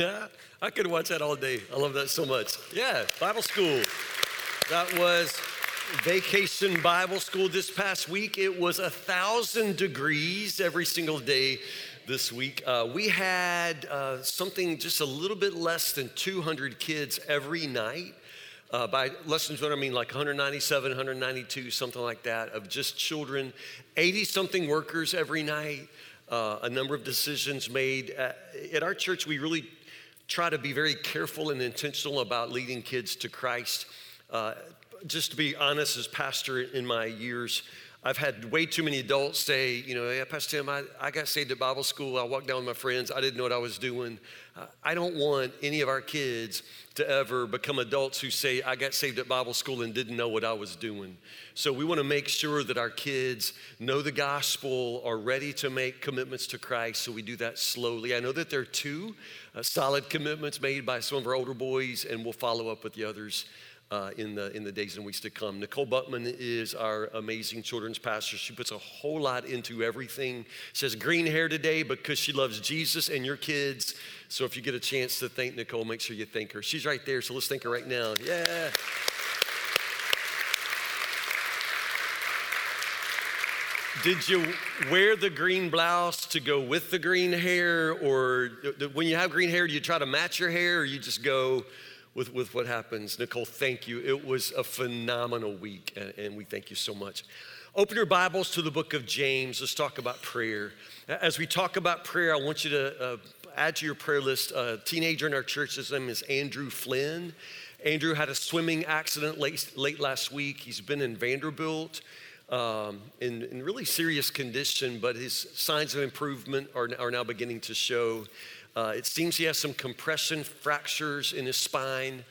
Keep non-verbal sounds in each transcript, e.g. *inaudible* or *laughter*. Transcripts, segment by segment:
*laughs* I could watch that all day. I love that so much. Yeah, Bible school. That was vacation Bible school this past week. It was a thousand degrees every single day this week. Uh, we had uh, something just a little bit less than 200 kids every night. Uh, by than what I mean, like 197, 192, something like that, of just children, 80 something workers every night, uh, a number of decisions made. At, at our church, we really try to be very careful and intentional about leading kids to Christ. Uh, just to be honest, as pastor in my years, I've had way too many adults say, you know, yeah, Pastor Tim, I, I got saved at Bible school. I walked down with my friends. I didn't know what I was doing. Uh, I don't want any of our kids to ever become adults who say, I got saved at Bible school and didn't know what I was doing. So we want to make sure that our kids know the gospel, are ready to make commitments to Christ. So we do that slowly. I know that there are two uh, solid commitments made by some of our older boys, and we'll follow up with the others uh, in, the, in the days and weeks to come. Nicole Buttman is our amazing children's pastor. She puts a whole lot into everything. She has green hair today because she loves Jesus and your kids. So if you get a chance to thank Nicole, make sure you thank her. She's right there, so let's thank her right now. Yeah. Did you wear the green blouse to go with the green hair? Or when you have green hair, do you try to match your hair or you just go with, with what happens. Nicole, thank you. It was a phenomenal week, and, and we thank you so much. Open your Bibles to the book of James. Let's talk about prayer. As we talk about prayer, I want you to uh, add to your prayer list a teenager in our church. His name is Andrew Flynn. Andrew had a swimming accident late, late last week. He's been in Vanderbilt um, in, in really serious condition, but his signs of improvement are, are now beginning to show. Uh, it seems he has some compression fractures in his spine,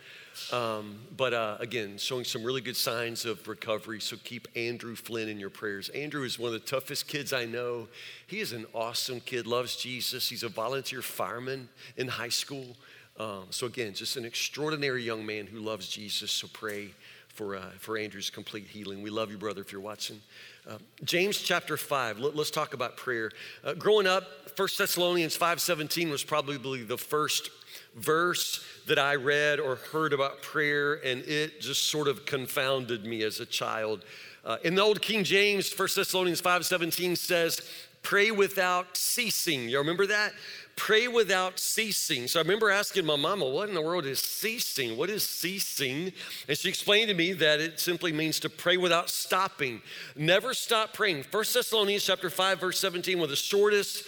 um, but uh, again, showing some really good signs of recovery. So keep Andrew Flynn in your prayers. Andrew is one of the toughest kids I know. He is an awesome kid, loves Jesus. He's a volunteer fireman in high school. Um, so again, just an extraordinary young man who loves Jesus. So pray for, uh, for Andrew's complete healing. We love you, brother, if you're watching. Uh, James chapter 5, let, us talk about prayer. Uh, growing up, 1 Thessalonians 5.17 was probably the first verse that I read or heard about prayer, and it just sort of confounded me as a child. Uh, in the old King James, 1 Thessalonians 5.17 says, pray without ceasing. You remember that? pray without ceasing. So I remember asking my mama, what in the world is ceasing? What is ceasing? And she explained to me that it simply means to pray without stopping. Never stop praying. 1 Thessalonians chapter 5, verse 17, one of the shortest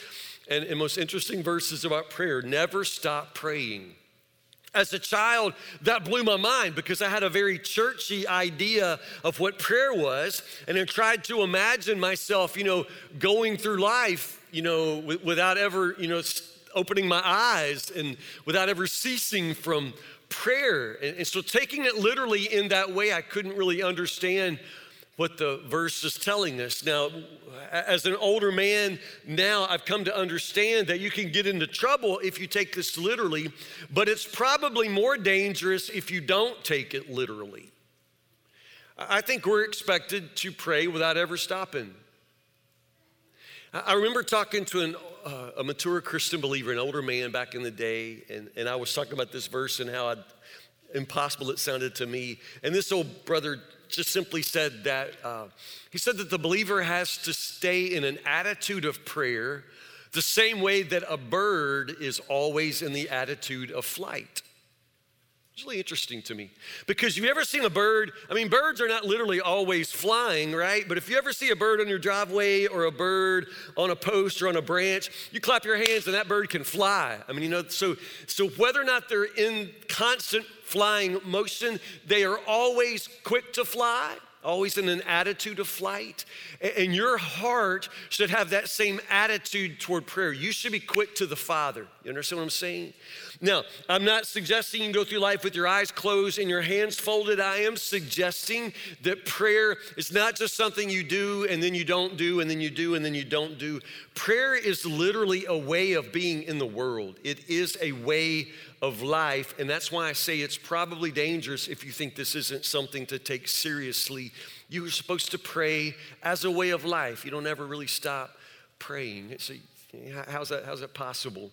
and, and most interesting verses about prayer. Never stop praying. As a child, that blew my mind because I had a very churchy idea of what prayer was, and I tried to imagine myself, you know, going through life, you know, without ever, you know, opening my eyes and without ever ceasing from prayer. And, and, so, taking it literally in that way, I couldn't really understand what the verse is telling us. Now, as an older man, now I've come to understand that you can get into trouble if you take this literally, but it's probably more dangerous if you don't take it literally. I think we're expected to pray without ever stopping. I remember talking to an uh, a mature Christian believer, an older man back in the day, and, and I was talking about this verse and how I'd, impossible it sounded to me. And this old brother just simply said that uh, he said that the believer has to stay in an attitude of prayer the same way that a bird is always in the attitude of flight. It's really interesting to me because you've ever seen a bird? I mean, birds are not literally always flying, right? But if you ever see a bird on your driveway or a bird on a post or on a branch, you clap your hands and that bird can fly. I mean, you know, so so whether or not they're in constant flying motion, they are always quick to fly always in an attitude of flight. And your heart should have that same attitude toward prayer. You should be quick to the Father. You understand what I'm saying? Now, I'm not suggesting you go through life with your eyes closed and your hands folded. I am suggesting that prayer is not just something you do and then you don't do and then you do and then you don't do. Prayer is literally a way of being in the world, it is a way of life. And that's why I say it's probably dangerous if you think this isn't something to take seriously. You're supposed to pray as a way of life. You don't ever really stop praying. So, how's that, how's that possible?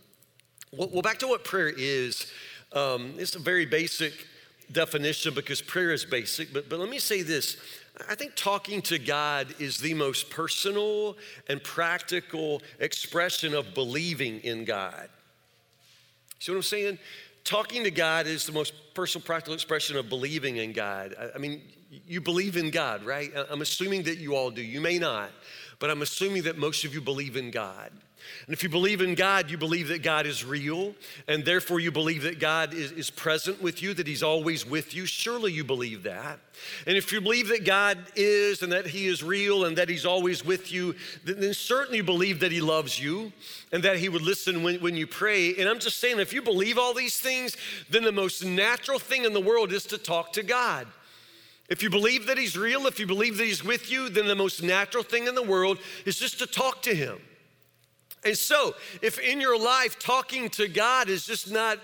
Well, well back to what prayer is. Um, it's a very basic definition because prayer is basic, but, but let me say this. I think talking to God is the most personal and practical expression of believing in God. See what I'm saying? Talking to God is the most personal, practical expression of believing in God. I, mean, you believe in God, right? I'm assuming that you all do. You may not, but I'm assuming that most of you believe in God. And if you believe in God, you believe that God is real, and therefore you believe that God is, is present with you, that He's always with you. Surely you believe that. And if you believe that God is and that He is real and that He's always with you, then, then certainly you believe that He loves you and that He would listen when, when you pray. And I'm just saying, if you believe all these things, then the most natural thing in the world is to talk to God. If you believe that He's real, if you believe that He's with you, then the most natural thing in the world is just to talk to Him. And so, if in your life talking to God is just not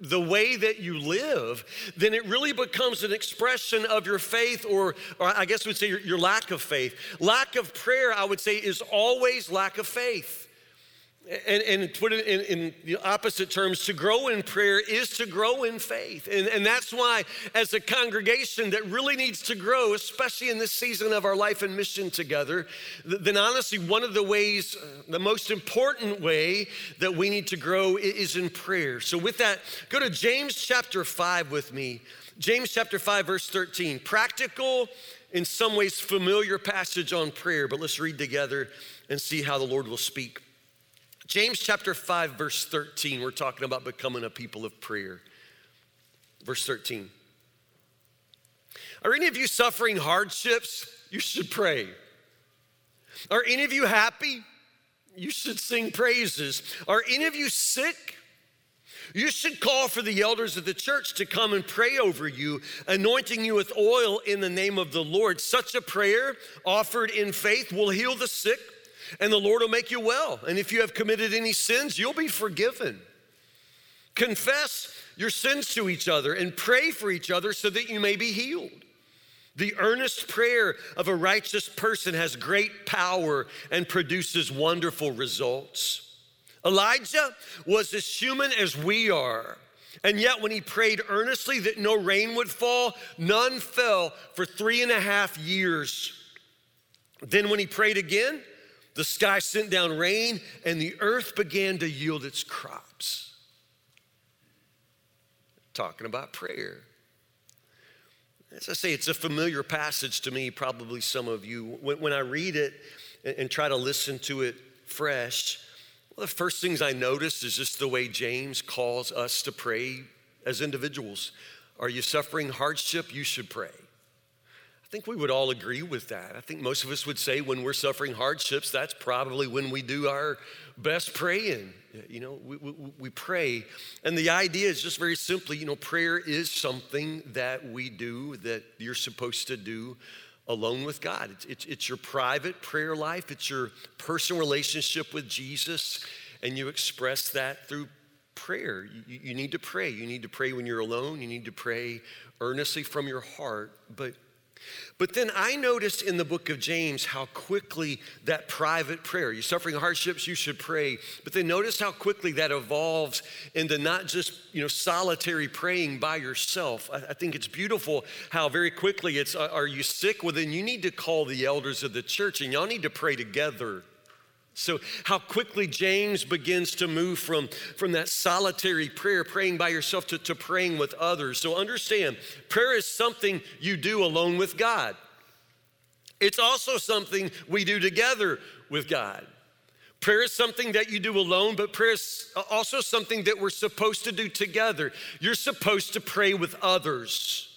the way that you live, then it really becomes an expression of your faith, or, or I guess we'd say your, your lack of faith. Lack of prayer, I would say, is always lack of faith. And, and put it in, in, the opposite terms, to grow in prayer is to grow in faith. And, and that's why, as a congregation that really needs to grow, especially in this season of our life and mission together, then honestly, one of the ways, uh, the most important way that we need to grow is in prayer. So, with that, go to James chapter 5 with me. James chapter 5, verse 13. Practical, in some ways familiar passage on prayer, but let's read together and see how the Lord will speak. James chapter 5, verse 13, we're talking about becoming a people of prayer. Verse 13. Are any of you suffering hardships? You should pray. Are any of you happy? You should sing praises. Are any of you sick? You should call for the elders of the church to come and pray over you, anointing you with oil in the name of the Lord. Such a prayer offered in faith will heal the sick and the Lord will make you well. And if you have committed any sins, you'll be forgiven. Confess your sins to each other and pray for each other so that you may be healed. The earnest prayer of a righteous person has great power and produces wonderful results. Elijah was as human as we are. And yet, when he prayed earnestly that no rain would fall, none fell for three and a half years. Then, when he prayed again, the sky sent down rain, and the earth began to yield its crops. Talking about prayer. As I say, it's a familiar passage to me, probably some of you. When, when I read it and, and try to listen to it fresh, well, the first things I notice is just the way James calls us to pray as individuals. Are you suffering hardship? You should pray. I think we would all agree with that. I think most of us would say when we're suffering hardships, that's probably when we do our best praying. You know, we, we, we, pray. And the idea is just very simply, you know, prayer is something that we do that you're supposed to do alone with God. It's, it's, it's your private prayer life, it's your personal relationship with Jesus, and you express that through prayer. You, you need to pray. You need to pray when you're alone, you need to pray earnestly from your heart. But but then I noticed in the book of James how quickly that private prayer, you're suffering hardships, you should pray. But then notice how quickly that evolves into not just, you know, solitary praying by yourself. I, think it's beautiful how very quickly it's, are you sick? Well, then you need to call the elders of the church and y'all need to pray together. So, how quickly James begins to move from, from that solitary prayer, praying by yourself, to, to praying with others. So, understand prayer is something you do alone with God, it's also something we do together with God. Prayer is something that you do alone, but prayer is also something that we're supposed to do together. You're supposed to pray with others.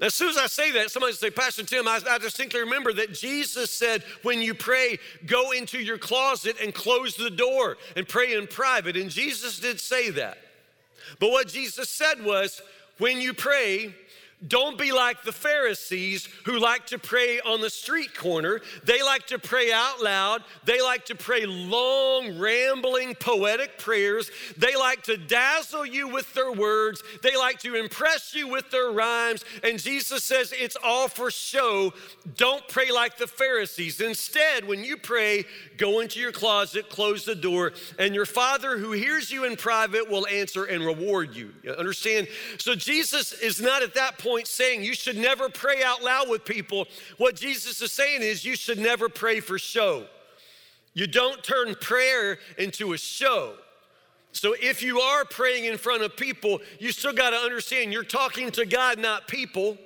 As soon as I say that, somebody say, Pastor Tim, I, I distinctly remember that Jesus said, when you pray, go into your closet and close the door and pray in private. And Jesus did say that. But what Jesus said was, when you pray, Don't be like the Pharisees who like to pray on the street corner. They like to pray out loud. They like to pray long, rambling, poetic prayers. They like to dazzle you with their words. They like to impress you with their rhymes. And Jesus says it's all for show. Don't pray like the Pharisees. Instead, when you pray, go into your closet, close the door, and your Father who hears you in private will answer and reward you. you understand? So Jesus is not at that point point saying you should never pray out loud with people. What Jesus is saying is you should never pray for show. You don't turn prayer into a show. So if you are praying in front of people, you still got to understand you're talking to God, not people.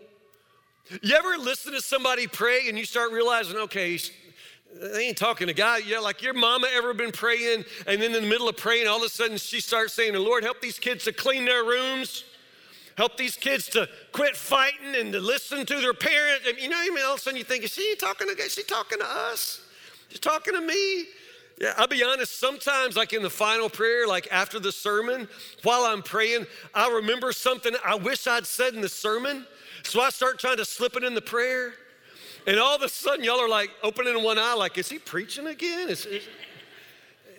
You ever listen to somebody pray and you start realizing, okay, they ain't talking to God. Yeah, like your mama ever been praying, and then in the middle of praying, all of a sudden she starts saying, Lord, help these kids to clean their rooms help these kids to quit fighting and to listen to their parents. And you know, I mean, all of a sudden you think, is she talking to, is she talking to us? She's talking to me. Yeah, I'll be honest, sometimes, like in the final prayer, like after the sermon, while I'm praying, I remember something I wish I'd said in the sermon. So I start trying to slip it in the prayer. And all of a sudden, y'all are like opening one eye, like, is he preaching again? Is, is...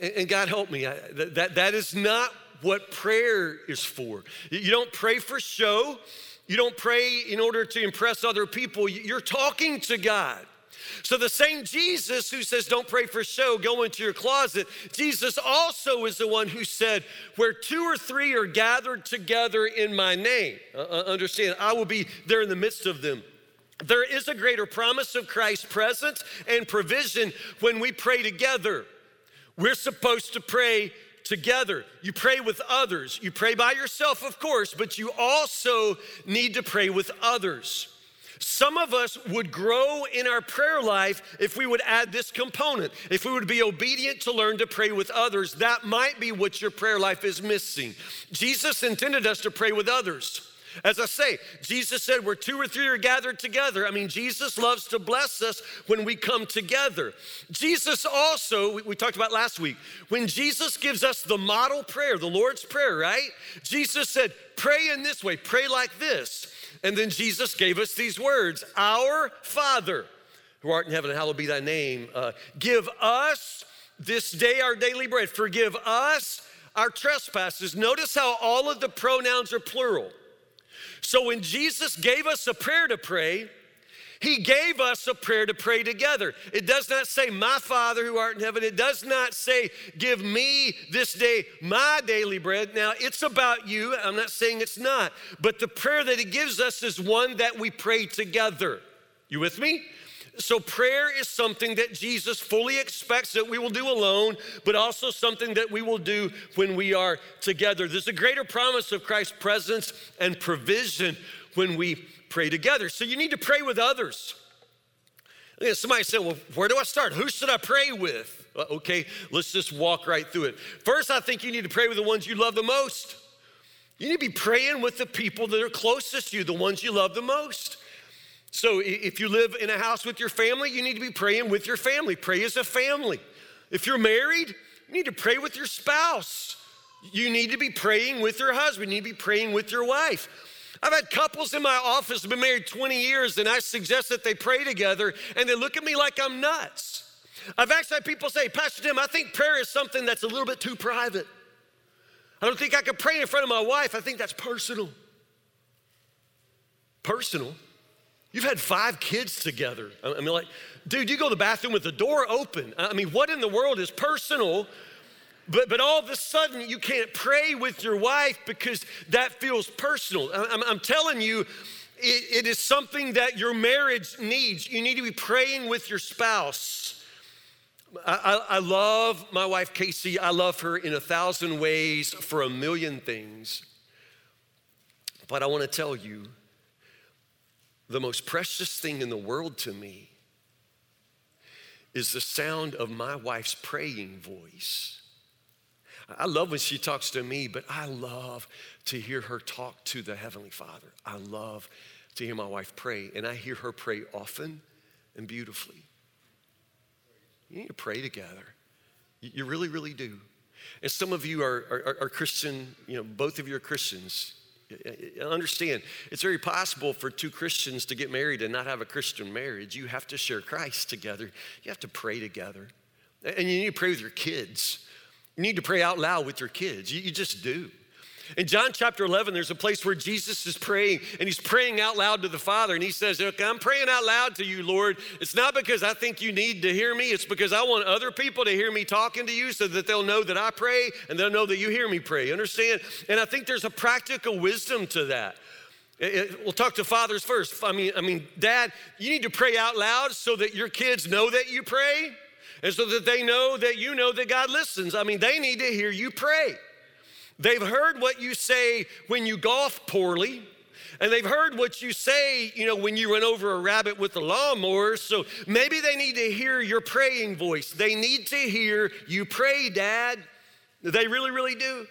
and God help me. I, that, that is not what prayer is for. You don't pray for show, you don't pray in order to impress other people. You're talking to God. So, the same Jesus who says, Don't pray for show, go into your closet, Jesus also is the one who said, Where two or three are gathered together in my name, uh, uh understand, I will be there in the midst of them. There is a greater promise of Christ's presence and provision when we pray together. We're supposed to pray together. You pray with others. You pray by yourself, of course, but you also need to pray with others. Some of us would grow in our prayer life if we would add this component. If we would be obedient to learn to pray with others, that might be what your prayer life is missing. Jesus intended us to pray with others. As I say, Jesus said, where two or three are gathered together. I mean, Jesus loves to bless us when we come together. Jesus also, we, talked about last week, when Jesus gives us the model prayer, the Lord's Prayer, right? Jesus said, pray in this way, pray like this. And then Jesus gave us these words Our Father, who art in heaven, hallowed be thy name. Uh, give us this day our daily bread. Forgive us our trespasses. Notice how all of the pronouns are plural. So when Jesus gave us a prayer to pray, he gave us a prayer to pray together. It does not say, My Father who art in heaven. It does not say, Give me this day my daily bread. Now, it's about you. I'm not saying it's not. But the prayer that he gives us is one that we pray together. You with me? So, prayer is something that Jesus fully expects that we will do alone, but also something that we will do when we are together. There's a greater promise of Christ's presence and provision when we pray together. So, you need to pray with others. Somebody said, Well, where do I start? Who should I pray with? Okay, let's just walk right through it. First, I think you need to pray with the ones you love the most. You need to be praying with the people that are closest to you, the ones you love the most. So if you live in a house with your family, you need to be praying with your family. Pray as a family. If you're married, you need to pray with your spouse. You need to be praying with your husband. You need to be praying with your wife. I've had couples in my office who've been married 20 years, and I suggest that they pray together, and they look at me like I'm nuts. I've actually had people say, Pastor Tim, I think prayer is something that's a little bit too private. I don't think I could pray in front of my wife. I think that's personal. Personal? You've had five kids together. I mean, like, dude, you go to the bathroom with the door open. I mean, what in the world is personal? But, but all of a sudden, you can't pray with your wife because that feels personal. I'm, I'm telling you, it, it is something that your marriage needs. You need to be praying with your spouse. I, I, I love my wife, Casey. I love her in a thousand ways for a million things. But I want to tell you, the most precious thing in the world to me is the sound of my wife's praying voice. I love when she talks to me, but I love to hear her talk to the Heavenly Father. I love to hear my wife pray, and I hear her pray often and beautifully. You need to pray together. You really, really do. And some of you are, are, are Christian, you know, both of you are Christians. Understand, it's very possible for two Christians to get married and not have a Christian marriage. You have to share Christ together, you have to pray together. And you need to pray with your kids. You need to pray out loud with your kids. You, you just do. In John chapter 11, there's a place where Jesus is praying and he's praying out loud to the Father. And he says, Look, I'm praying out loud to you, Lord. It's not because I think you need to hear me, it's because I want other people to hear me talking to you so that they'll know that I pray and they'll know that you hear me pray. Understand? And I think there's a practical wisdom to that. It, it, we'll talk to fathers first. I mean, I mean, dad, you need to pray out loud so that your kids know that you pray and so that they know that you know that God listens. I mean, they need to hear you pray. They've heard what you say when you golf poorly. And they've heard what you say, you know, when you run over a rabbit with a lawnmower. So maybe they need to hear your praying voice. They need to hear you pray, Dad. They really, really do.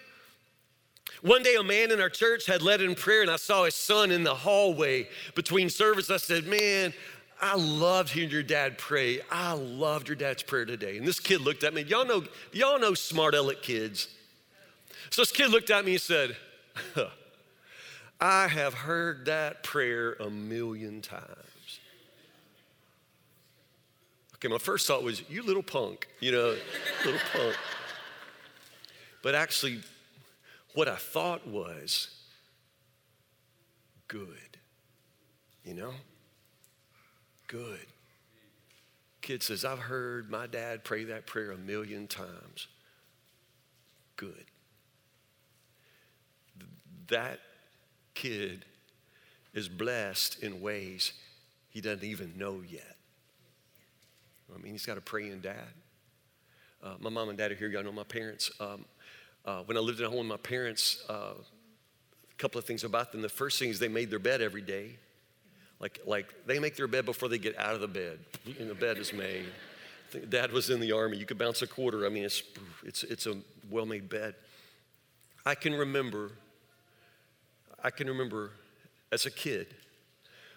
One day, a man in our church had led in prayer, and I saw his son in the hallway between service. I said, Man, I loved hearing your dad pray. I loved your dad's prayer today. And this kid looked at me. Y'all know, y'all know smart aleck kids. So this kid looked at me and said, *laughs* I have heard that prayer a million times. Okay, my first thought was, you little punk, you know, *laughs* little punk. But actually, what I thought was, good, you know? Good. Kid says, I've heard my dad pray that prayer a million times. Good that kid is blessed in ways he doesn't even know yet. I mean, he's got a praying dad. Uh, my mom and dad are here. Y'all know my parents. Um, uh, when I lived at home with my parents, uh, a couple of things about them. The first thing is they made their bed every day. Like, like they make their bed before they get out of the bed, and the bed is made. Dad was in the army. You could bounce a quarter. I mean, it's, it's, it's a well made bed. I can remember I can remember as a kid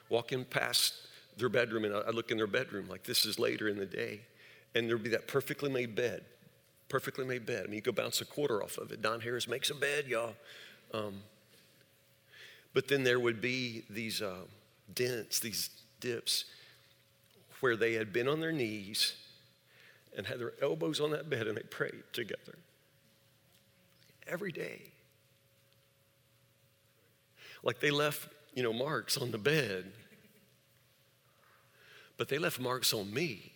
walking past their bedroom, and I look in their bedroom like this is later in the day, and there'd be that perfectly made bed, perfectly made bed. I mean, you go bounce a quarter off of it. Don Harris makes a bed, y'all. Um, but then there would be these uh, dents, these dips, where they had been on their knees and had their elbows on that bed and they prayed together every day. Like they left, you know, marks on the bed, but they left marks on me.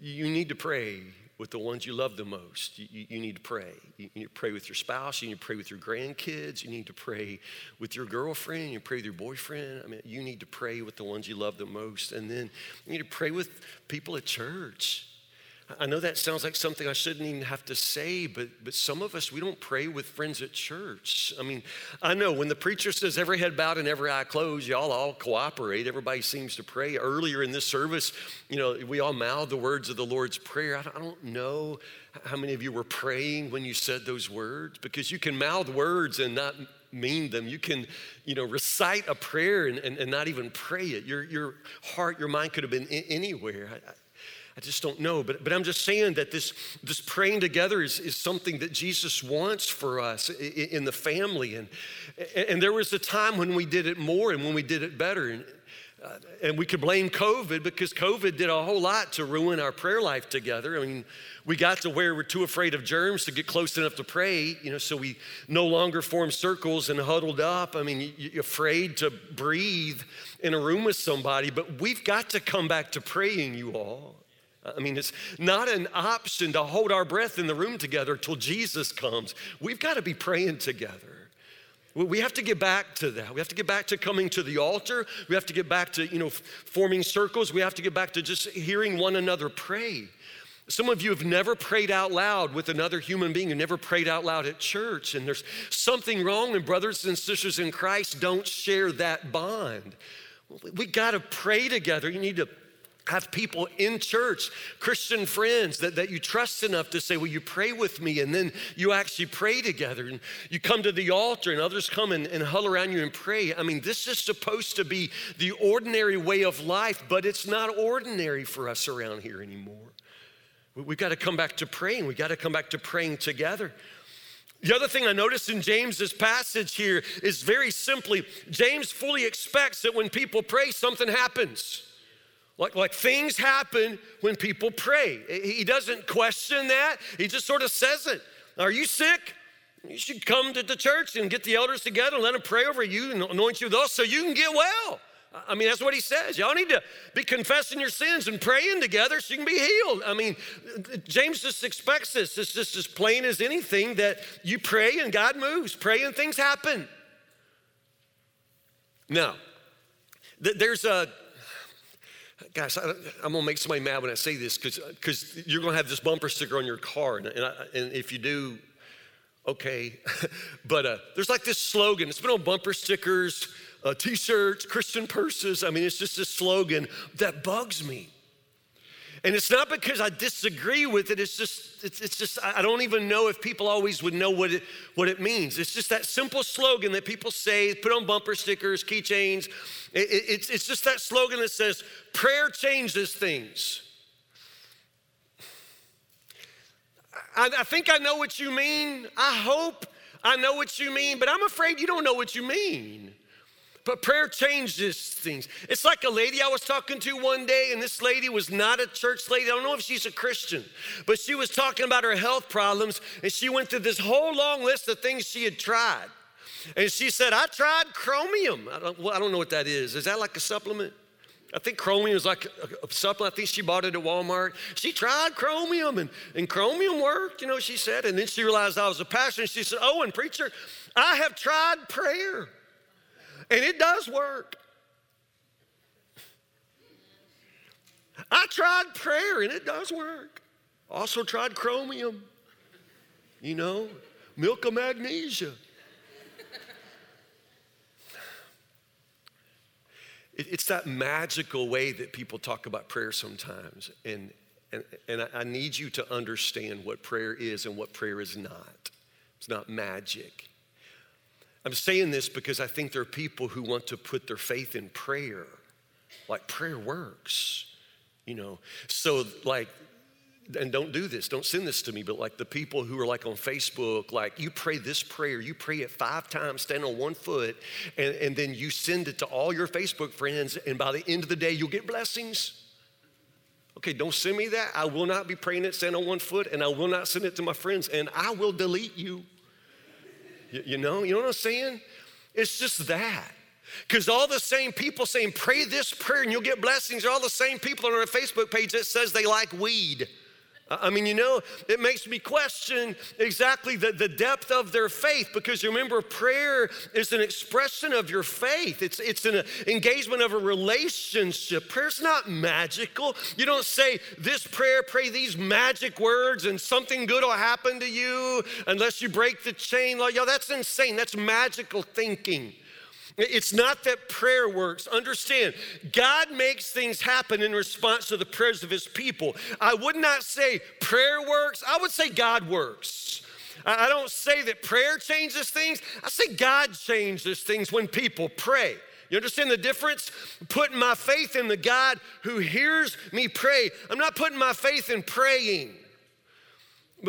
You need to pray with the ones you love the most. You, you, need to pray. You need to pray with your spouse. You need to pray with your grandkids. You need to pray with your girlfriend. You pray with your boyfriend. I mean, you need to pray with the ones you love the most. And then you need to pray with people at church. I know that sounds like something I shouldn't even have to say, but, but some of us, we don't pray with friends at church. I mean, I know when the preacher says every head bowed and every eye closed, y'all all cooperate. Everybody seems to pray. Earlier in this service, you know, we all mouthed the words of the Lord's Prayer. I don't know how many of you were praying when you said those words because you can mouth words and not mean them. You can, you know, recite a prayer and, and, and not even pray it. Your, your heart, your mind could have been anywhere. I, I just don't know. But, but I'm just saying that this, this praying together is, is something that Jesus wants for us in, in the family. And, and there was a time when we did it more and when we did it better. And, uh, and we could blame COVID because COVID did a whole lot to ruin our prayer life together. I mean, we got to where we're too afraid of germs to get close enough to pray, you know, so we no longer form circles and huddled up. I mean, you're afraid to breathe in a room with somebody, but we've got to come back to praying, you all. I mean, it's not an option to hold our breath in the room together till Jesus comes. We've got to be praying together. We have to get back to that. We have to get back to coming to the altar. We have to get back to, you know, forming circles. We have to get back to just hearing one another pray. Some of you have never prayed out loud with another human being. You never prayed out loud at church. And there's something wrong, and brothers and sisters in Christ don't share that bond. We got to pray together. You need to have people in church, Christian friends that, that you trust enough to say, Will you pray with me? And then you actually pray together. And you come to the altar and others come and, and huddle around you and pray. I mean, this is supposed to be the ordinary way of life, but it's not ordinary for us around here anymore. We've got to come back to praying. We've got to come back to praying together. The other thing I noticed in James's passage here is very simply James fully expects that when people pray, something happens. Like, like things happen when people pray. He doesn't question that, he just sort of says it. Are you sick? You should come to the church and get the elders together and let them pray over you and anoint you with those so you can get well. I mean, that's what he says. Y'all need to be confessing your sins and praying together so you can be healed. I mean, James just expects this. It's just as plain as anything that you pray and God moves, pray and things happen. Now, there's a Guys, I, am gonna make somebody mad when I say this because you're gonna have this bumper sticker on your car, and, and, I, and if you do, okay. *laughs* but uh, there's like this slogan. It's been on bumper stickers, uh, T-shirts, Christian purses. I mean, it's just this slogan that bugs me. And it's not because I disagree with it, it's just, it's, it's, just, I don't even know if people always would know what it, what it means. It's just that simple slogan that people say, put on bumper stickers, keychains. It, it, it's, it's just that slogan that says, prayer changes things. I, I think I know what you mean. I hope I know what you mean, but I'm afraid you don't know what you mean. But prayer changes things. It's like a lady I was talking to one day, and this lady was not a church lady. I don't know if she's a Christian, but she was talking about her health problems, and she went through this whole long list of things she had tried. And she said, I tried chromium. I don't, well, I don't know what that is. Is that like a supplement? I think chromium is like a, supplement. I think she bought it at Walmart. She tried chromium and, and chromium worked, you know, she said. And then she realized I was a pastor and she said, Oh, and preacher, I have tried prayer. And it does work. I tried prayer and it does work. Also tried chromium, you know, milk of magnesia. it's that magical way that people talk about prayer sometimes. And, and, and I need you to understand what prayer is and what prayer is not. It's not magic. I'm saying this because I think there are people who want to put their faith in prayer, like prayer works, you know. So, like, and don't do this, don't send this to me, but like the people who are like on Facebook, like you pray this prayer, you pray it five times, stand on one foot, and, and then you send it to all your Facebook friends, and by the end of the day, you'll get blessings. Okay, don't send me that. I will not be praying it, stand on one foot, and I will not send it to my friends, and I will delete you. You, know, you know what I'm saying? It's just that. Because all the same people saying, pray this prayer and you'll get blessings are all the same people on our Facebook page that says they like weed. I mean, you know, it makes me question exactly the, the depth of their faith because you remember, prayer is an expression of your faith. It's, it's an engagement of a relationship. Prayer's not magical. You don't say this prayer, pray these magic words, and something good will happen to you unless you break the chain. Like, yo, that's insane. That's magical thinking. It's not that prayer works. Understand, God makes things happen in response to the prayers of his people. I would not say prayer works, I would say God works. I don't say that prayer changes things, I say God changes things when people pray. You understand the difference? Putting my faith in the God who hears me pray. I'm not putting my faith in praying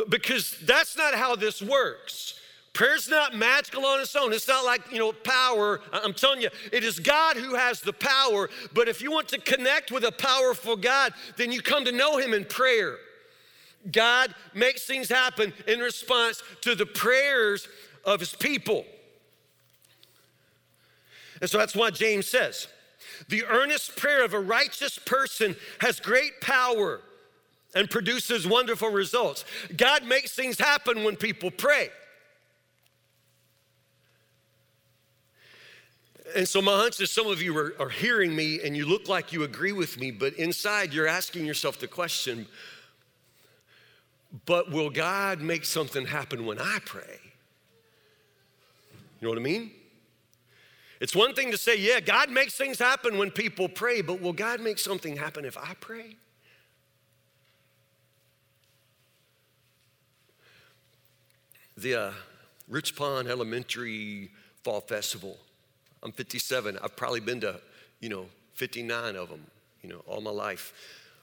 because that's not how this works. Prayer's not magical on its own. It's not like, you know, power. I'm telling you, it is God who has the power. But if you want to connect with a powerful God, then you come to know Him in prayer. God makes things happen in response to the prayers of His people. And so that's why James says, the earnest prayer of a righteous person has great power and produces wonderful results. God makes things happen when people pray. And so, my hunch is some of you are, are hearing me and you look like you agree with me, but inside you're asking yourself the question but will God make something happen when I pray? You know what I mean? It's one thing to say, yeah, God makes things happen when people pray, but will God make something happen if I pray? The uh, Rich Pond Elementary Fall Festival I'm 57. I've probably been to, you know, 59 of them, you know, all my life.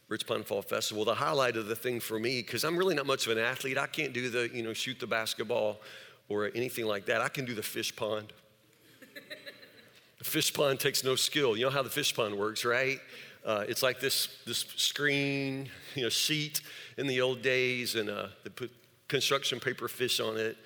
Rich Pond Fall Festival. The highlight of the thing for me, because I'm really not much of an athlete, I can't do the, you know, shoot the basketball or anything like that. I can do the fish pond. the fish pond takes no skill. You know how the fish pond works, right? Uh, it's like this, this screen, you know, sheet in the old days, and uh, they put construction paper fish on it.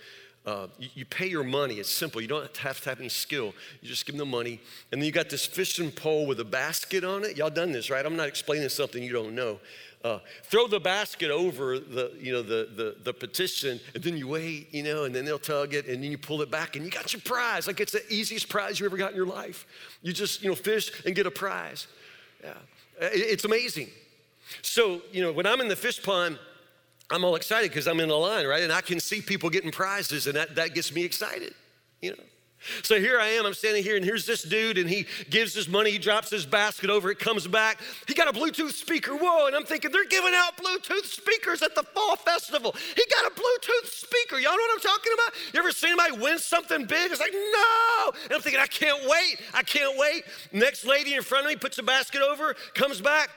Uh, you, you, pay your money. It's simple. You don't have to have any skill. You just give them the money. And then you got this fishing pole with a basket on it. Y'all done this, right? I'm not explaining something you don't know. Uh, throw the basket over the, you know, the, the, the petition, and then you wait, you know, and then they'll tug it, and then you pull it back, and you got your prize. Like it's the easiest prize you ever got in your life. You just, you know, fish and get a prize. Yeah, it's amazing. So, you know, when I'm in the fish pond, I'm all excited because I'm in the line, right? And I can see people getting prizes, and that, that gets me excited, you know. So here I am, I'm standing here, and here's this dude, and he gives his money, he drops his basket over, it comes back. He got a Bluetooth speaker, whoa, and I'm thinking, they're giving out Bluetooth speakers at the fall festival. He got a Bluetooth speaker. Y'all know what I'm talking about? You ever seen anybody win something big? It's like, no! And I'm thinking, I can't wait, I can't wait. Next lady in front of me puts a basket over, comes back,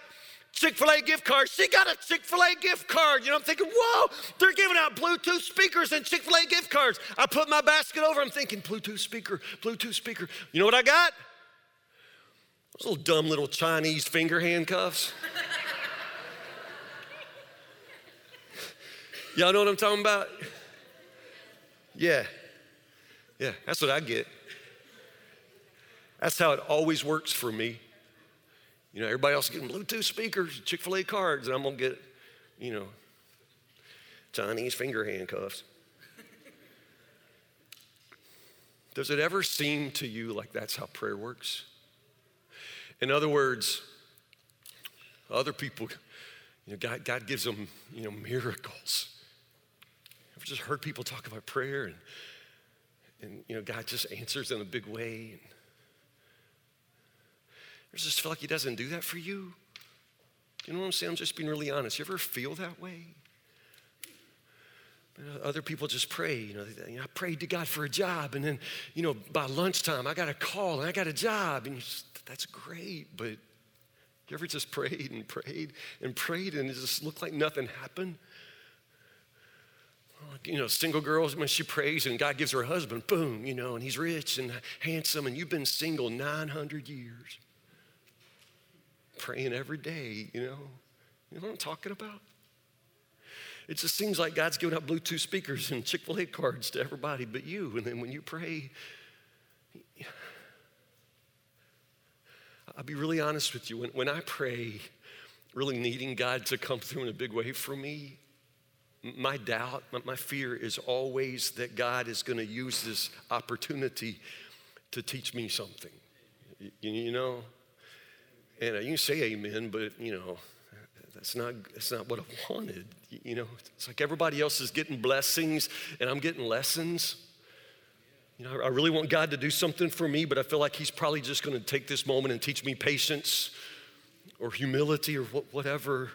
Chick fil A gift card. She got a Chick fil A gift card. You know, I'm thinking, whoa, they're giving out Bluetooth speakers and Chick fil A gift cards. I put my basket over. I'm thinking, Bluetooth speaker, Bluetooth speaker. You know what I got? Those little dumb little Chinese finger handcuffs. *laughs* Y'all know what I'm talking about? Yeah. Yeah, that's what I get. That's how it always works for me. You know, everybody else getting Bluetooth speakers, Chick fil A cards, and I'm gonna get, you know, Chinese finger handcuffs. *laughs* Does it ever seem to you like that's how prayer works? In other words, other people, you know, God, God gives them, you know, miracles. I've just heard people talk about prayer and, and you know, God just answers in a big way. And, I just feel like He doesn't do that for you. You know what I'm saying? I'm just being really honest. You ever feel that way? Other people just pray. You know, you know, I prayed to God for a job, and then, you know, by lunchtime, I got a call and I got a job, and just, that's great. But you ever just prayed and prayed and prayed, and it just looked like nothing happened? You know, single girls, when she prays and God gives her a husband, boom, you know, and he's rich and handsome, and you've been single 900 years praying every day, you know. You know what I'm talking about? It just seems like God's giving out Bluetooth speakers and Chick fil A cards to everybody but you. And then when you pray, I'll be really honest with you. When, when I pray, really needing God to come through in a big way for me, my doubt, my fear is always that God is going to use this opportunity to teach me something. You know? And uh, you can say amen, but you know, that's not, that's not what I wanted. You know, it's like everybody else is getting blessings and I'm getting lessons. You know, I really want God to do something for me, but I feel like He's probably just going to take this moment and teach me patience or humility or whatever.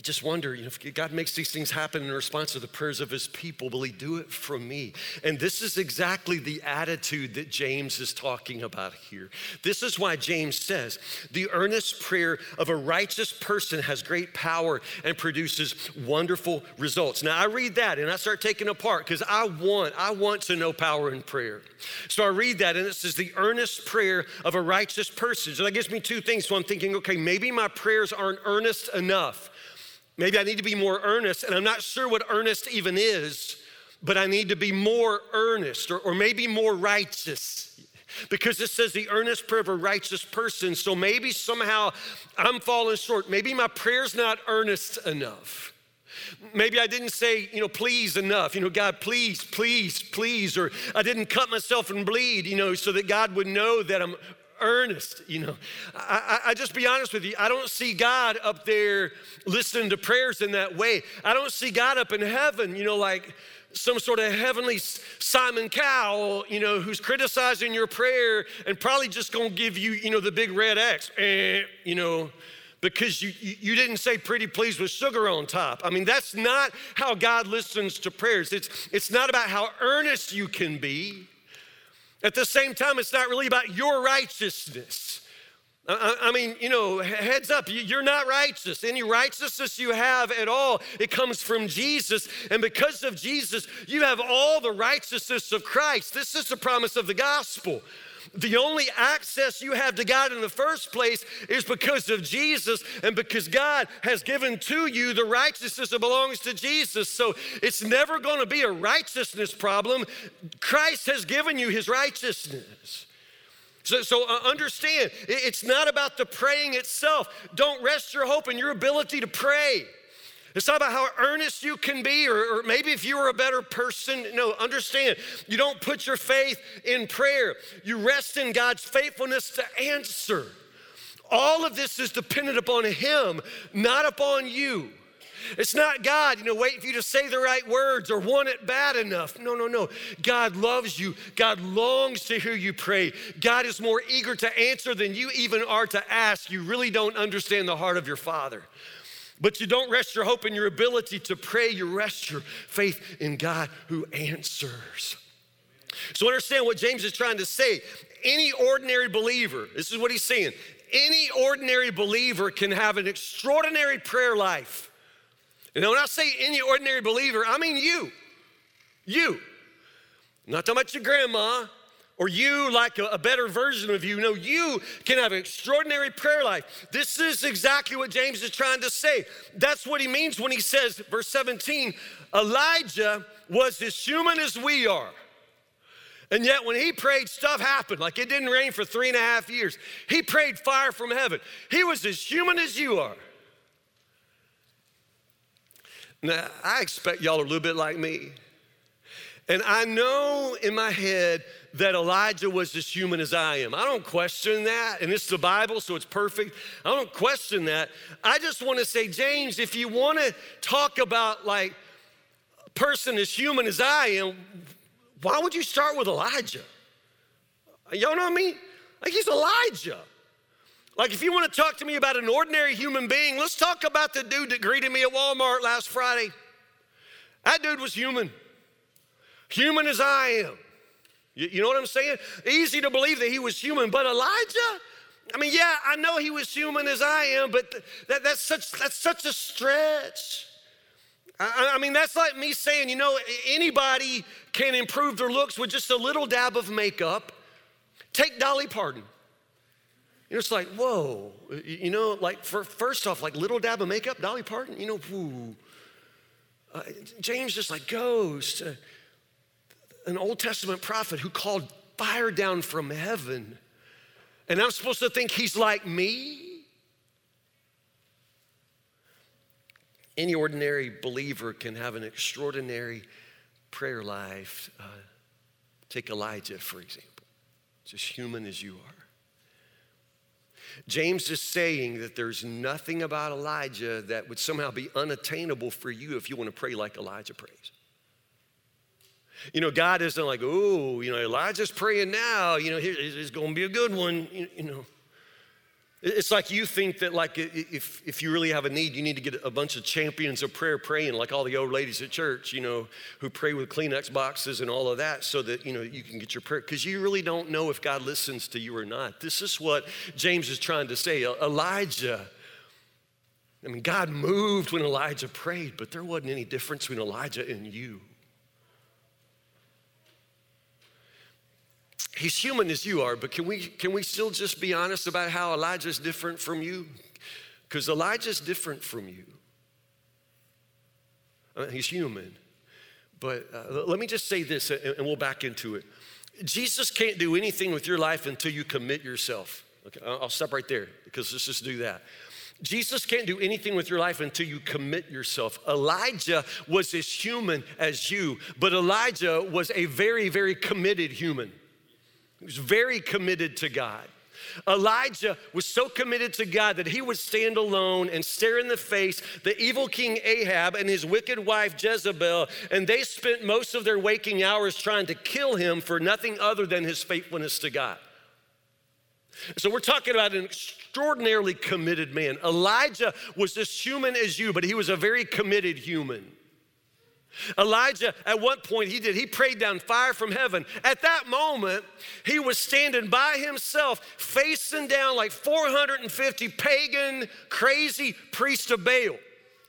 You just wonder, you know, if God makes these things happen in response to the prayers of his people, will he do it for me? And this is exactly the attitude that James is talking about here. This is why James says, the earnest prayer of a righteous person has great power and produces wonderful results. Now I read that and I start taking apart because I want, I want to know power in prayer. So I read that and it says the earnest prayer of a righteous person. So that gives me two things. So I'm thinking, okay, maybe my prayers aren't earnest enough. Maybe I need to be more earnest, and I'm not sure what earnest even is, but I need to be more earnest or, or maybe more righteous. Because it says the earnest prayer of a righteous person. So maybe somehow I'm falling short. Maybe my prayer's not earnest enough. Maybe I didn't say, you know, please enough. You know, God, please, please, please. Or I didn't cut myself and bleed, you know, so that God would know that I'm earnest, you know. I, I, I, just be honest with you, I don't see God up there listening to prayers in that way. I don't see God up in heaven, you know, like some sort of heavenly Simon Cowell, you know, who's criticizing your prayer and probably just gonna give you, you know, the big red X, eh, you know, because you, you didn't say pretty please with sugar on top. I mean, that's not how God listens to prayers. It's, it's not about how earnest you can be. At the same time, it's not really about your righteousness. I, mean, you know, heads up, you're not righteous. Any righteousness you have at all, it comes from Jesus. And because of Jesus, you have all the righteousness of Christ. This is the promise of the gospel. The only access you have to God in the first place is because of Jesus and because God has given to you the righteousness that belongs to Jesus. So it's never going to be a righteousness problem. Christ has given you his righteousness. So, so uh, understand, it's not about the praying itself. Don't rest your hope in your ability to pray. It's not about how earnest you can be, or, or, maybe if you were a better person. No, understand, you don't put your faith in prayer. You rest in God's faithfulness to answer. All of this is dependent upon Him, not upon you. It's not God, you know, waiting for you to say the right words or want it bad enough. No, no, no. God loves you. God longs to hear you pray. God is more eager to answer than you even are to ask. You really don't understand the heart of your Father. But you don't rest your hope in your ability to pray, you rest your faith in God who answers. So understand what James is trying to say. Any ordinary believer, this is what he's saying, any ordinary believer can have an extraordinary prayer life. And when I say any ordinary believer, I mean you. You. I'm not talking about your grandma or you like a, a, better version of you. No, you can have an extraordinary prayer life. This is exactly what James is trying to say. That's what he means when he says, verse 17, Elijah was as human as we are. And yet, when he prayed, stuff happened. Like it didn't rain for three and a half years. He prayed fire from heaven. He was as human as you are. Now, I expect y'all are a little bit like me. And I know in my head that Elijah was as human as I am. I don't question that. And it's the Bible, so it's perfect. I don't question that. I just want to say, James, if you want to talk about like a person as human as I am, why would you start with Elijah? Y'all know what I mean? Like he's Elijah. Like, if you want to talk to me about an ordinary human being, let's talk about the dude that greeted me at Walmart last Friday. That dude was human, human as I am. You, know what I'm saying? Easy to believe that he was human, but Elijah, I mean, yeah, I know he was human as I am, but that, that's, such, that's such a stretch. I, I mean, that's like me saying, you know, anybody can improve their looks with just a little dab of makeup. Take Dolly Parton. You know, it's like, whoa, you know, like for, first off, like little dab of makeup, Dolly Parton, you know, whoo. Uh, James just like goes to an Old Testament prophet who called fire down from heaven. And I'm supposed to think he's like me? Any ordinary believer can have an extraordinary prayer life. Uh, take Elijah, for example, just human as you are. James is saying that there's nothing about Elijah that would somehow be unattainable for you if you want to pray like Elijah prays. You know, God isn't like, oh, you know, Elijah's praying now, you know, it's going to be a good one, you know. It's like you think that like if, if you really have a need, you need to get a bunch of champions of prayer praying, like all the old ladies at church, you know, who pray with Kleenex boxes and all of that so that, you know, you can get your prayer. Because you really don't know if God listens to you or not. This is what James is trying to say. Elijah, I mean, God moved when Elijah prayed, but there wasn't any difference between Elijah and you. He's human as you are, but can we, can we still just be honest about how Elijah's different from you? Because Elijah's different from you. Uh, he's human. But uh, let me just say this and, and we'll back into it. Jesus can't do anything with your life until you commit yourself. Okay, I'll stop right there because let's just do that. Jesus can't do anything with your life until you commit yourself. Elijah was as human as you, but Elijah was a very, very committed human. He was very committed to God. Elijah was so committed to God that he would stand alone and stare in the face the evil king Ahab and his wicked wife Jezebel, and they spent most of their waking hours trying to kill him for nothing other than his faithfulness to God. So we're talking about an extraordinarily committed man. Elijah was as human as you, but he was a very committed human. Elijah, at one point, he did, he prayed down fire from heaven. At that moment, he was standing by himself, facing down like 450 pagan, crazy priests of Baal.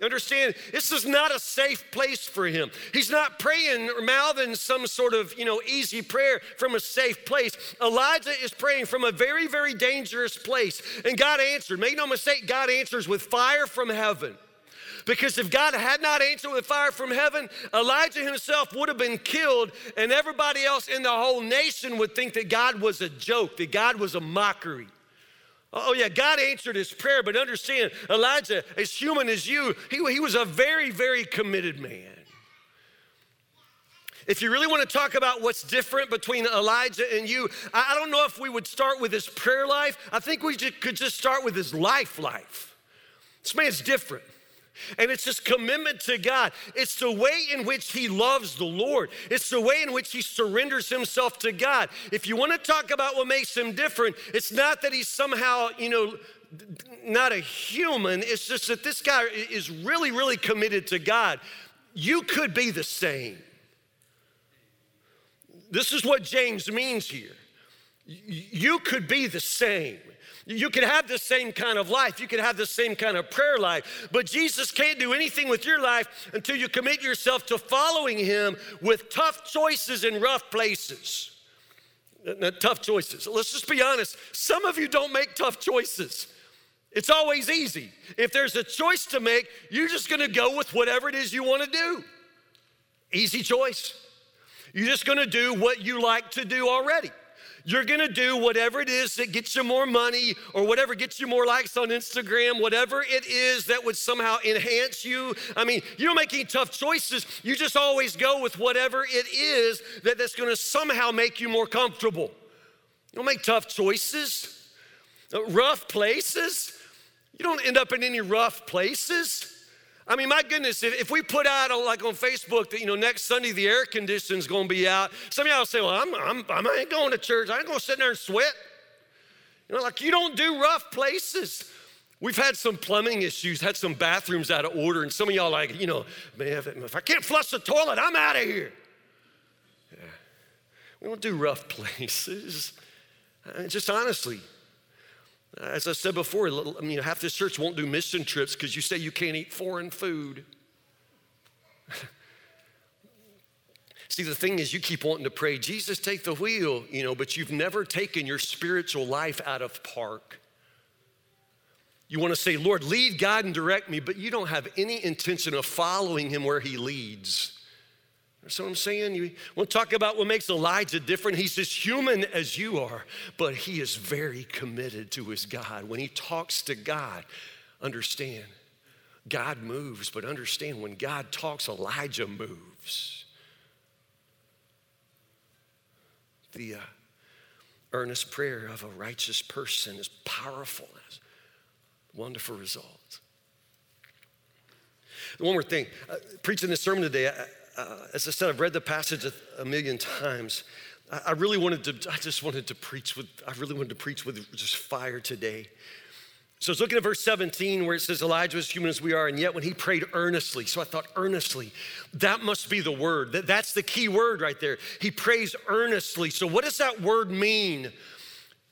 Understand, this is not a safe place for him. He's not praying or mouthing some sort of, you know, easy prayer from a safe place. Elijah is praying from a very, very dangerous place. And God answered. Make no mistake, God answers with fire from heaven. Because if God had not answered with fire from heaven, Elijah himself would have been killed, and everybody else in the whole nation would think that God was a joke, that God was a mockery. Oh, yeah, God answered his prayer, but understand, Elijah, as human as you, he, he was a very, very committed man. If you really want to talk about what's different between Elijah and you, I don't know if we would start with his prayer life. I think we could just start with his life life. This man's different. And it's his commitment to God. It's the way in which he loves the Lord. It's the way in which he surrenders himself to God. If you want to talk about what makes him different, it's not that he's somehow, you know, not a human. It's just that this guy is really, really committed to God. You could be the same. This is what James means here. You could be the same. You can have the same kind of life, you can have the same kind of prayer life, but Jesus can't do anything with your life until you commit yourself to following Him with tough choices in rough places. tough choices. Let's just be honest. Some of you don't make tough choices. It's always easy. If there's a choice to make, you're just gonna go with whatever it is you wanna do. Easy choice. You're just gonna do what you like to do already. You're gonna do whatever it is that gets you more money or whatever gets you more likes on Instagram, whatever it is that would somehow enhance you. I mean, you don't make any tough choices. You just always go with whatever it is that, that's gonna somehow make you more comfortable. You don't make tough choices, uh, rough places. You don't end up in any rough places. I mean, my goodness, if, if we put out like on Facebook that, you know, next Sunday the air conditioning's gonna be out, some of y'all say, well, I'm, I'm, I ain't going to church. I ain't gonna sit there and sweat. You know, like you don't do rough places. We've had some plumbing issues, had some bathrooms out of order, and some of y'all like, you know, man, if, if I can't flush the toilet, I'm out of here. Yeah. We don't do rough *laughs* places. Uh, just honestly, Uh, as I said before, I mean, half this church won't do mission trips because you say you can't eat foreign food. *laughs* See, the thing is, you keep wanting to pray, Jesus, take the wheel, you know, but you've never taken your spiritual life out of park. You want to say, Lord, lead, God, and direct me, but you don't have any intention of following him where he leads. What I'm saying. To talk about what makes Elijah different? He's as human as you are, but he is very committed to his God. When he talks to God, understand, God moves, but understand when God talks, Elijah moves. The uh, earnest prayer of a righteous person is powerful, has wonderful results. One more thing, uh, preaching this sermon today, I, uh, as I said, I've read the passage a, a million times. I, I, really wanted to, I just wanted to preach with, I really wanted to preach with just fire today. So I was looking at verse 17 where it says, Elijah was human as we are, and yet when he prayed earnestly. So I thought, earnestly, that must be the word. That, that's the key word right there. He prays earnestly. So what does that word mean?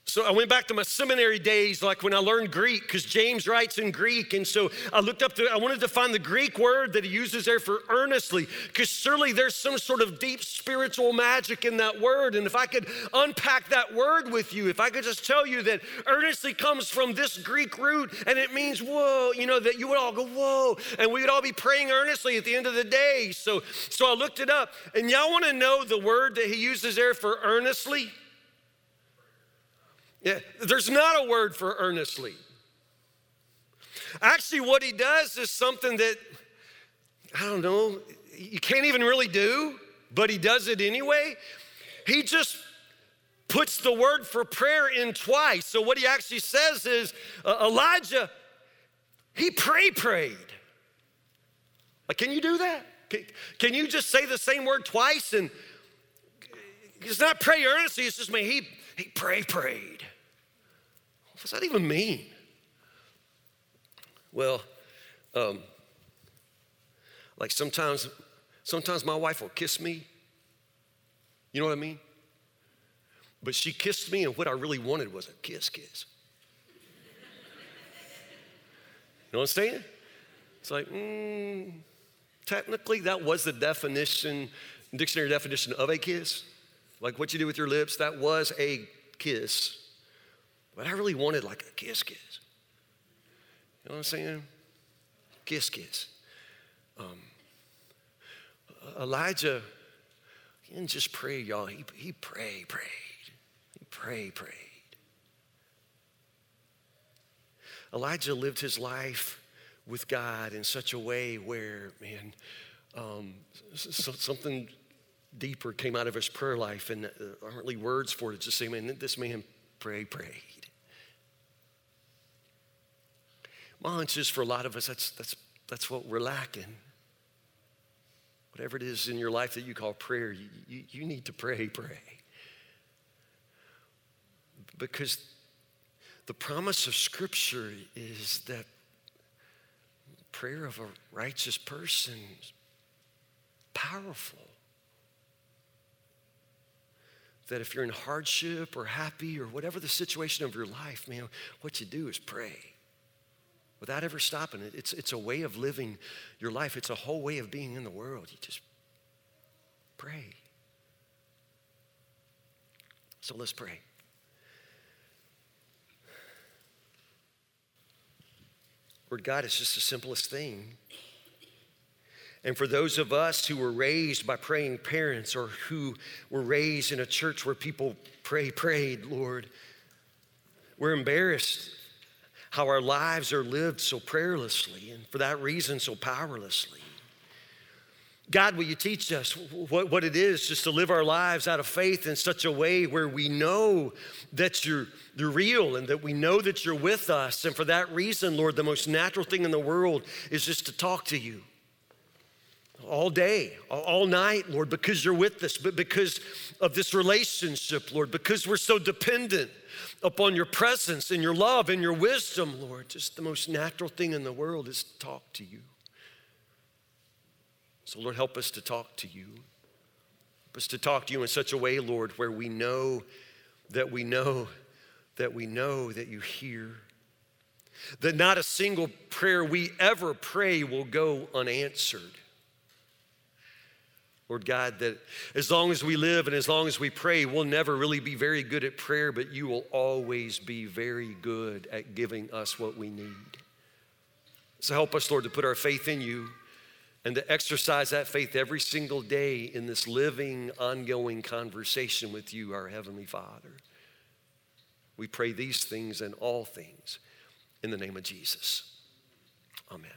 So I went back to my seminary days, like when I learned Greek, because James writes in Greek. And so I looked up, the, I wanted to find the Greek word that he uses there for earnestly, because surely there's some sort of deep spiritual magic in that word. And if I could unpack that word with you, if I could just tell you that earnestly comes from this Greek root and it means whoa, you know, that you would all go, whoa, and we would all be praying earnestly at the end of the day. So, so I looked it up. And y'all want to know the word that he uses there for earnestly? Yeah, there's not a word for earnestly. Actually, what he does is something that, I don't know, you can't even really do, but he does it anyway. He just puts the word for prayer in twice. So, what he actually says is uh, Elijah, he pray prayed. Like, can you do that? Can, you just say the same word twice? And it's not pray earnestly, it's just me. He, he pray prayed. Does that even mean? Well, um, like sometimes, Sometimes my wife will kiss me. You know what I mean? But she kissed me, and what I really wanted was a kiss kiss. You know what I'm saying? It's like, mm, technically, that was the definition, dictionary definition of a kiss. Like what you do with your lips, that was a kiss. But I really wanted like a kiss kiss. You know what I'm saying? Kiss kiss. Um, Elijah, he didn't just pray, y'all. He, he prayed, prayed. He prayed, prayed. Elijah lived his life with God in such a way where, man, um, so, something deeper came out of his prayer life, and there aren't really words for it. It's Just say, man, this man prayed, prayed. My hunch is for a lot of us, that's, that's, that's what we're lacking. Whatever it is in your life that you call prayer, you, you, you need to pray, pray. Because the promise of Scripture is that prayer of a righteous person is powerful. That if you're in hardship or happy or whatever the situation of your life, man, what you do is pray without ever stopping it. It's, it's a way of living your life, it's a whole way of being in the world. You just pray. So let's pray. Lord God, it's just the simplest thing. And for those of us who were raised by praying parents or who were raised in a church where people pray, prayed, Lord, we're embarrassed how our lives are lived so prayerlessly and for that reason so powerlessly. God, will you teach us what, what it is just to live our lives out of faith in such a way where we know that you're, you're real and that we know that you're with us. And for that reason, Lord, the most natural thing in the world is just to talk to you all day, all night, Lord, because you're with us, but because of this relationship, Lord, because we're so dependent upon your presence and your love and your wisdom, Lord. Just the most natural thing in the world is to talk to you. So, Lord, help us to talk to you. Help us to talk to you in such a way, Lord, where we know that we know that we know that you hear. That not a single prayer we ever pray will go unanswered. Lord God, that as long as we live and as long as we pray, we'll never really be very good at prayer, but you will always be very good at giving us what we need. So help us, Lord, to put our faith in you and to exercise that faith every single day in this living, ongoing conversation with you, our Heavenly Father. We pray these things and all things in the name of Jesus. Amen.